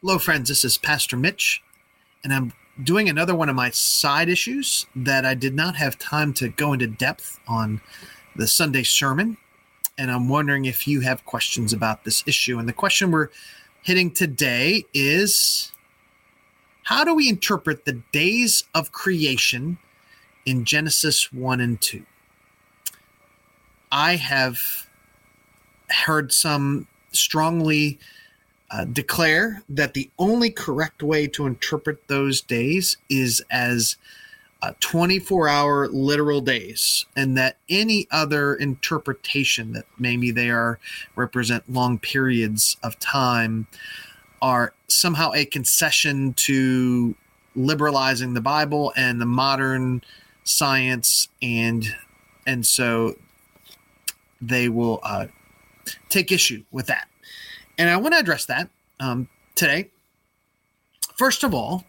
Hello, friends. This is Pastor Mitch, and I'm doing another one of my side issues that I did not have time to go into depth on the Sunday sermon. And I'm wondering if you have questions about this issue. And the question we're hitting today is How do we interpret the days of creation in Genesis 1 and 2? I have heard some strongly uh, declare that the only correct way to interpret those days is as uh, 24 hour literal days, and that any other interpretation that maybe they are represent long periods of time are somehow a concession to liberalizing the Bible and the modern science, and and so they will uh, take issue with that. And I want to address that um, today. First of all,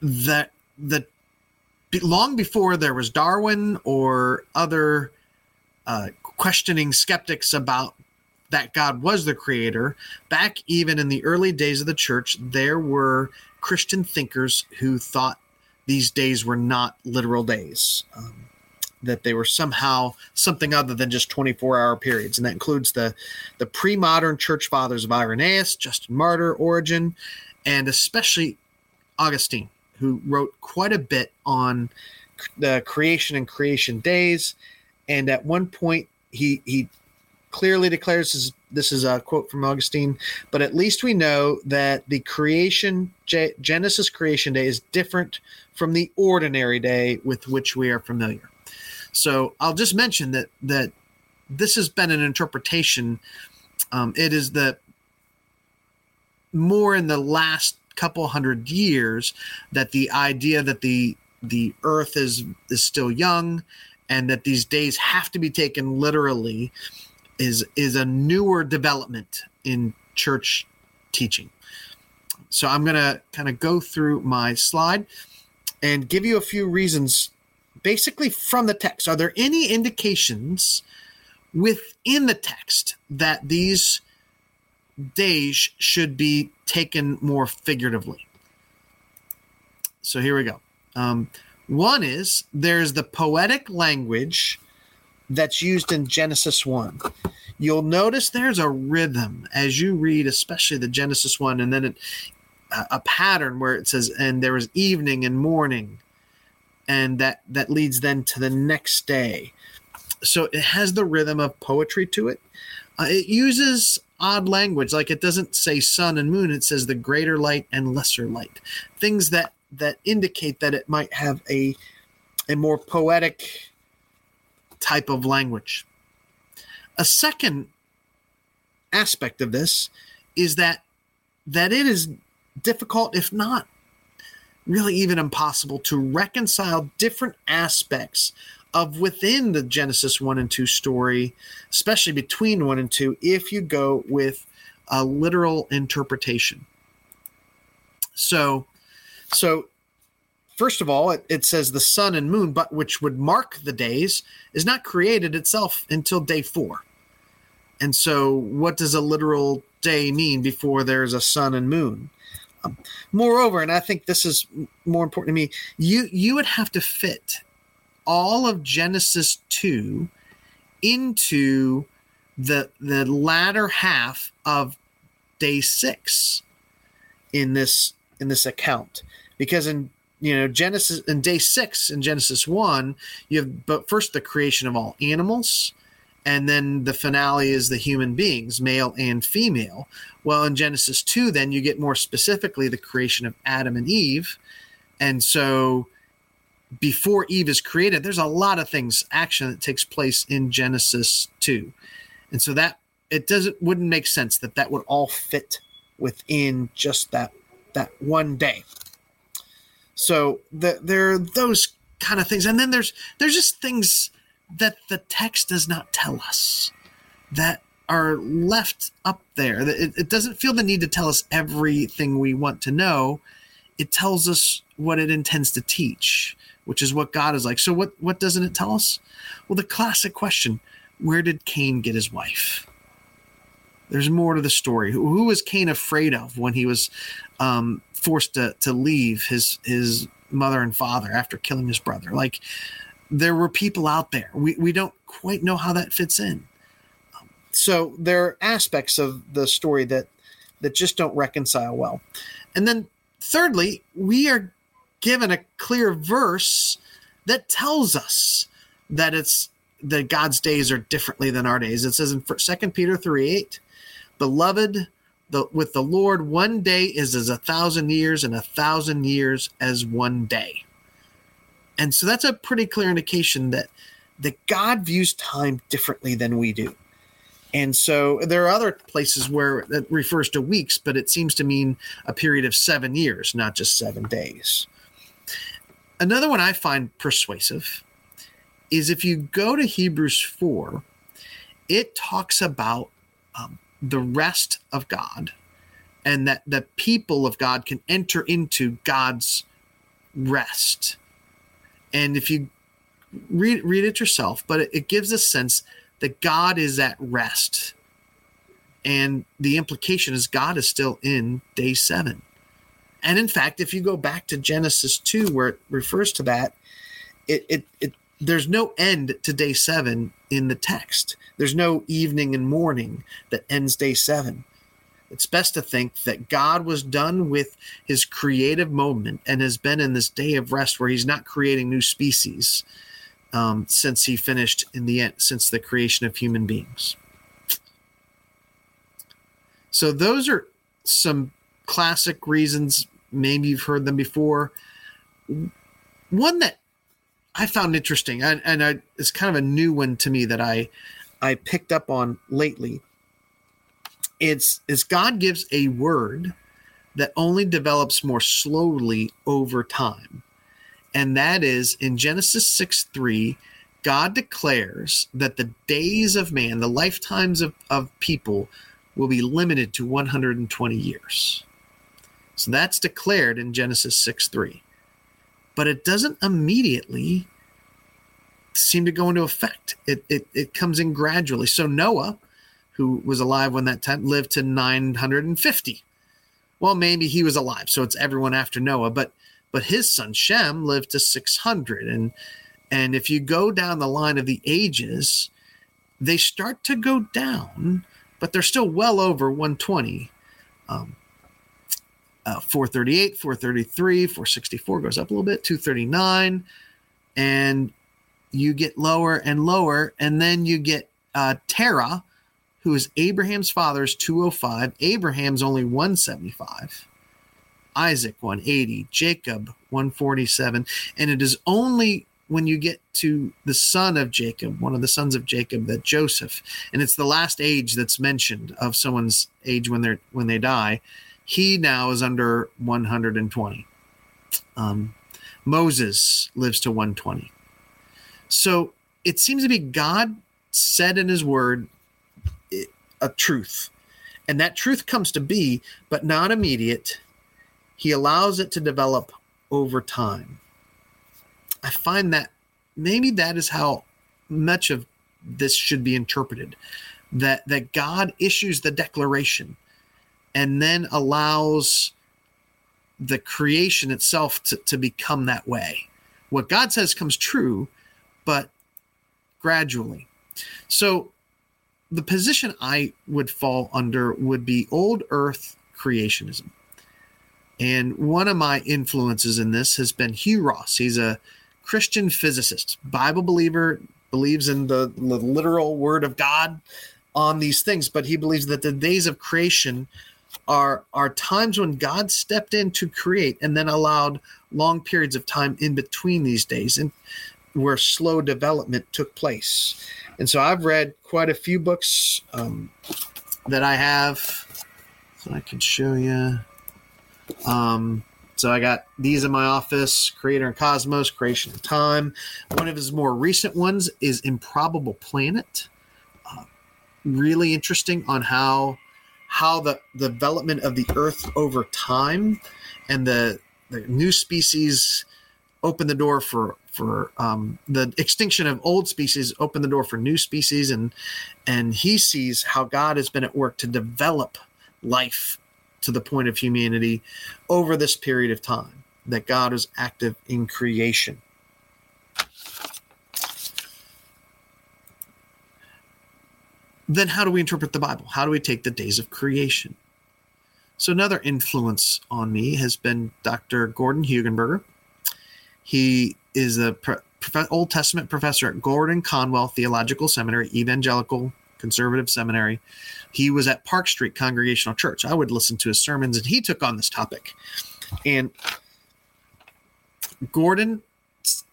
that the long before there was Darwin or other uh, questioning skeptics about that God was the creator, back even in the early days of the church, there were Christian thinkers who thought these days were not literal days. Um, that they were somehow something other than just 24 hour periods. And that includes the, the pre modern church fathers of Irenaeus, Justin Martyr, Origen, and especially Augustine, who wrote quite a bit on the creation and creation days. And at one point, he, he clearly declares this, this is a quote from Augustine, but at least we know that the creation, Genesis creation day, is different from the ordinary day with which we are familiar. So I'll just mention that that this has been an interpretation. Um, it is the more in the last couple hundred years that the idea that the the earth is is still young and that these days have to be taken literally is is a newer development in church teaching. So I'm going to kind of go through my slide and give you a few reasons basically from the text. Are there any indications within the text that these days should be taken more figuratively? So here we go. Um, one is there's the poetic language that's used in Genesis 1. You'll notice there's a rhythm as you read, especially the Genesis 1, and then it, a pattern where it says, and there was evening and morning and that that leads then to the next day. So it has the rhythm of poetry to it. Uh, it uses odd language like it doesn't say sun and moon it says the greater light and lesser light. Things that that indicate that it might have a a more poetic type of language. A second aspect of this is that that it is difficult if not really even impossible to reconcile different aspects of within the Genesis 1 and 2 story, especially between 1 and 2, if you go with a literal interpretation. So, so first of all, it, it says the sun and moon, but which would mark the days, is not created itself until day four. And so, what does a literal day mean before there's a sun and moon? Um, moreover, and I think this is more important to me, you you would have to fit all of Genesis two into the the latter half of day six in this in this account. Because in you know genesis in day six in genesis one you have but first the creation of all animals and then the finale is the human beings, male and female. Well, in Genesis 2, then you get more specifically the creation of Adam and Eve. And so before Eve is created, there's a lot of things, action that takes place in Genesis 2. And so that it doesn't wouldn't make sense that that would all fit within just that that one day. So the, there are those kind of things. And then there's there's just things that the text does not tell us that are left up there. It, it doesn't feel the need to tell us everything we want to know. It tells us what it intends to teach, which is what God is like. So what what doesn't it tell us? Well, the classic question, where did Cain get his wife? There's more to the story. Who, who was Cain afraid of when he was um, forced to, to leave his his mother and father after killing his brother? Like there were people out there. We we don't quite know how that fits in. So there are aspects of the story that that just don't reconcile well. And then thirdly, we are given a clear verse that tells us that it's that God's days are differently than our days. It says in Second Peter 3 8, Beloved, the, with the Lord, one day is as a thousand years, and a thousand years as one day. And so that's a pretty clear indication that that God views time differently than we do. And so there are other places where it refers to weeks, but it seems to mean a period of seven years, not just seven days. Another one I find persuasive is if you go to Hebrews 4, it talks about um, the rest of God and that the people of God can enter into God's rest. And if you read, read it yourself, but it, it gives a sense that God is at rest. And the implication is God is still in day seven. And in fact, if you go back to Genesis 2, where it refers to that, it, it, it there's no end to day seven in the text. There's no evening and morning that ends day seven. It's best to think that God was done with his creative moment and has been in this day of rest where he's not creating new species um, since he finished in the end, since the creation of human beings. So, those are some classic reasons. Maybe you've heard them before. One that I found interesting, and, and I, it's kind of a new one to me that I I picked up on lately. It's is God gives a word that only develops more slowly over time. And that is in Genesis 6 3, God declares that the days of man, the lifetimes of, of people, will be limited to 120 years. So that's declared in Genesis 6 3. But it doesn't immediately seem to go into effect. It, it, it comes in gradually. So Noah, who was alive when that time, lived to 950. Well, maybe he was alive, so it's everyone after Noah, but but his son Shem lived to 600 and and if you go down the line of the ages, they start to go down, but they're still well over 120. Um, uh, 438, 433, 464 goes up a little bit, 239, and you get lower and lower, and then you get uh, Terah, who is Abraham's father's 205. Abraham's only 175. Isaac 180, Jacob 147, and it is only when you get to the son of Jacob, one of the sons of Jacob, that Joseph, and it's the last age that's mentioned of someone's age when they're when they die he now is under 120. Um, Moses lives to 120. So it seems to be God said in his word a truth. And that truth comes to be, but not immediate. He allows it to develop over time. I find that maybe that is how much of this should be interpreted that that God issues the declaration and then allows the creation itself to, to become that way. What God says comes true, but gradually. So the position I would fall under would be old earth creationism. And one of my influences in this has been Hugh Ross. He's a Christian physicist, Bible believer, believes in the, the literal word of God on these things, but he believes that the days of creation are are times when God stepped in to create and then allowed long periods of time in between these days and where slow development took place. And so I've read quite a few books um, that I have. So I can show you. Um, so I got these in my office Creator and Cosmos, Creation and Time. One of his more recent ones is Improbable Planet. Uh, really interesting on how how the, the development of the earth over time and the, the new species open the door for for um, the extinction of old species opened the door for new species and and he sees how god has been at work to develop life to the point of humanity over this period of time that god is active in creation. Then how do we interpret the bible? How do we take the days of creation? So another influence on me has been dr gordon hugenberger he is a Old Testament professor at Gordon Conwell Theological Seminary, Evangelical Conservative Seminary. He was at Park Street Congregational Church. I would listen to his sermons, and he took on this topic. And Gordon s-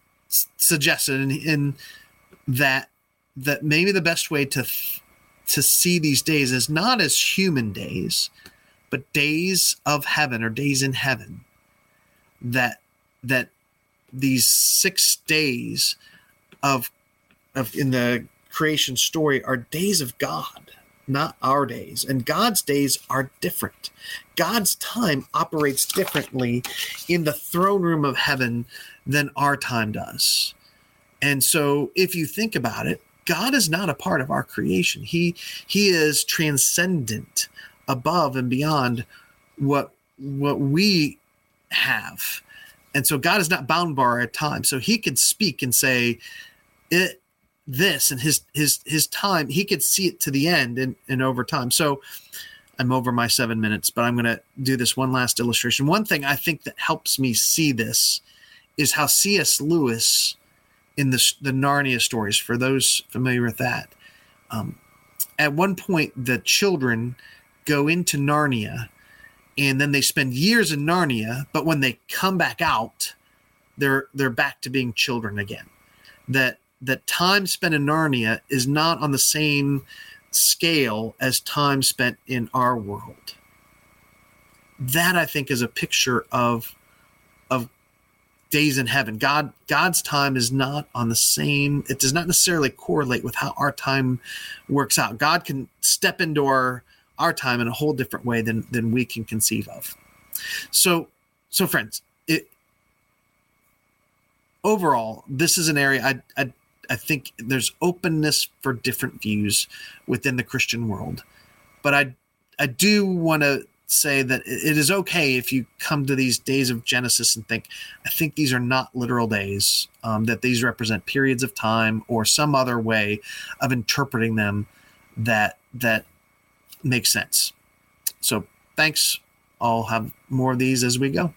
suggested in, in, that that maybe the best way to to see these days is not as human days, but days of heaven or days in heaven. That that these six days of of in the creation story are days of God, not our days. And God's days are different. God's time operates differently in the throne room of heaven than our time does. And so if you think about it, God is not a part of our creation. He he is transcendent above and beyond what what we have and so God is not bound by time. So he could speak and say it this and his his his time, he could see it to the end and, and over time. So I'm over my seven minutes, but I'm gonna do this one last illustration. One thing I think that helps me see this is how C.S. Lewis in the, the Narnia stories, for those familiar with that, um, at one point the children go into Narnia and then they spend years in Narnia, but when they come back out, they're they're back to being children again. That that time spent in Narnia is not on the same scale as time spent in our world. That I think is a picture of of days in heaven. God God's time is not on the same it does not necessarily correlate with how our time works out. God can step into our our time in a whole different way than than we can conceive of. So, so friends, it overall, this is an area I I, I think there's openness for different views within the Christian world, but I I do want to say that it is okay if you come to these days of Genesis and think, I think these are not literal days, um, that these represent periods of time or some other way of interpreting them that that makes sense. So thanks. I'll have more of these as we go.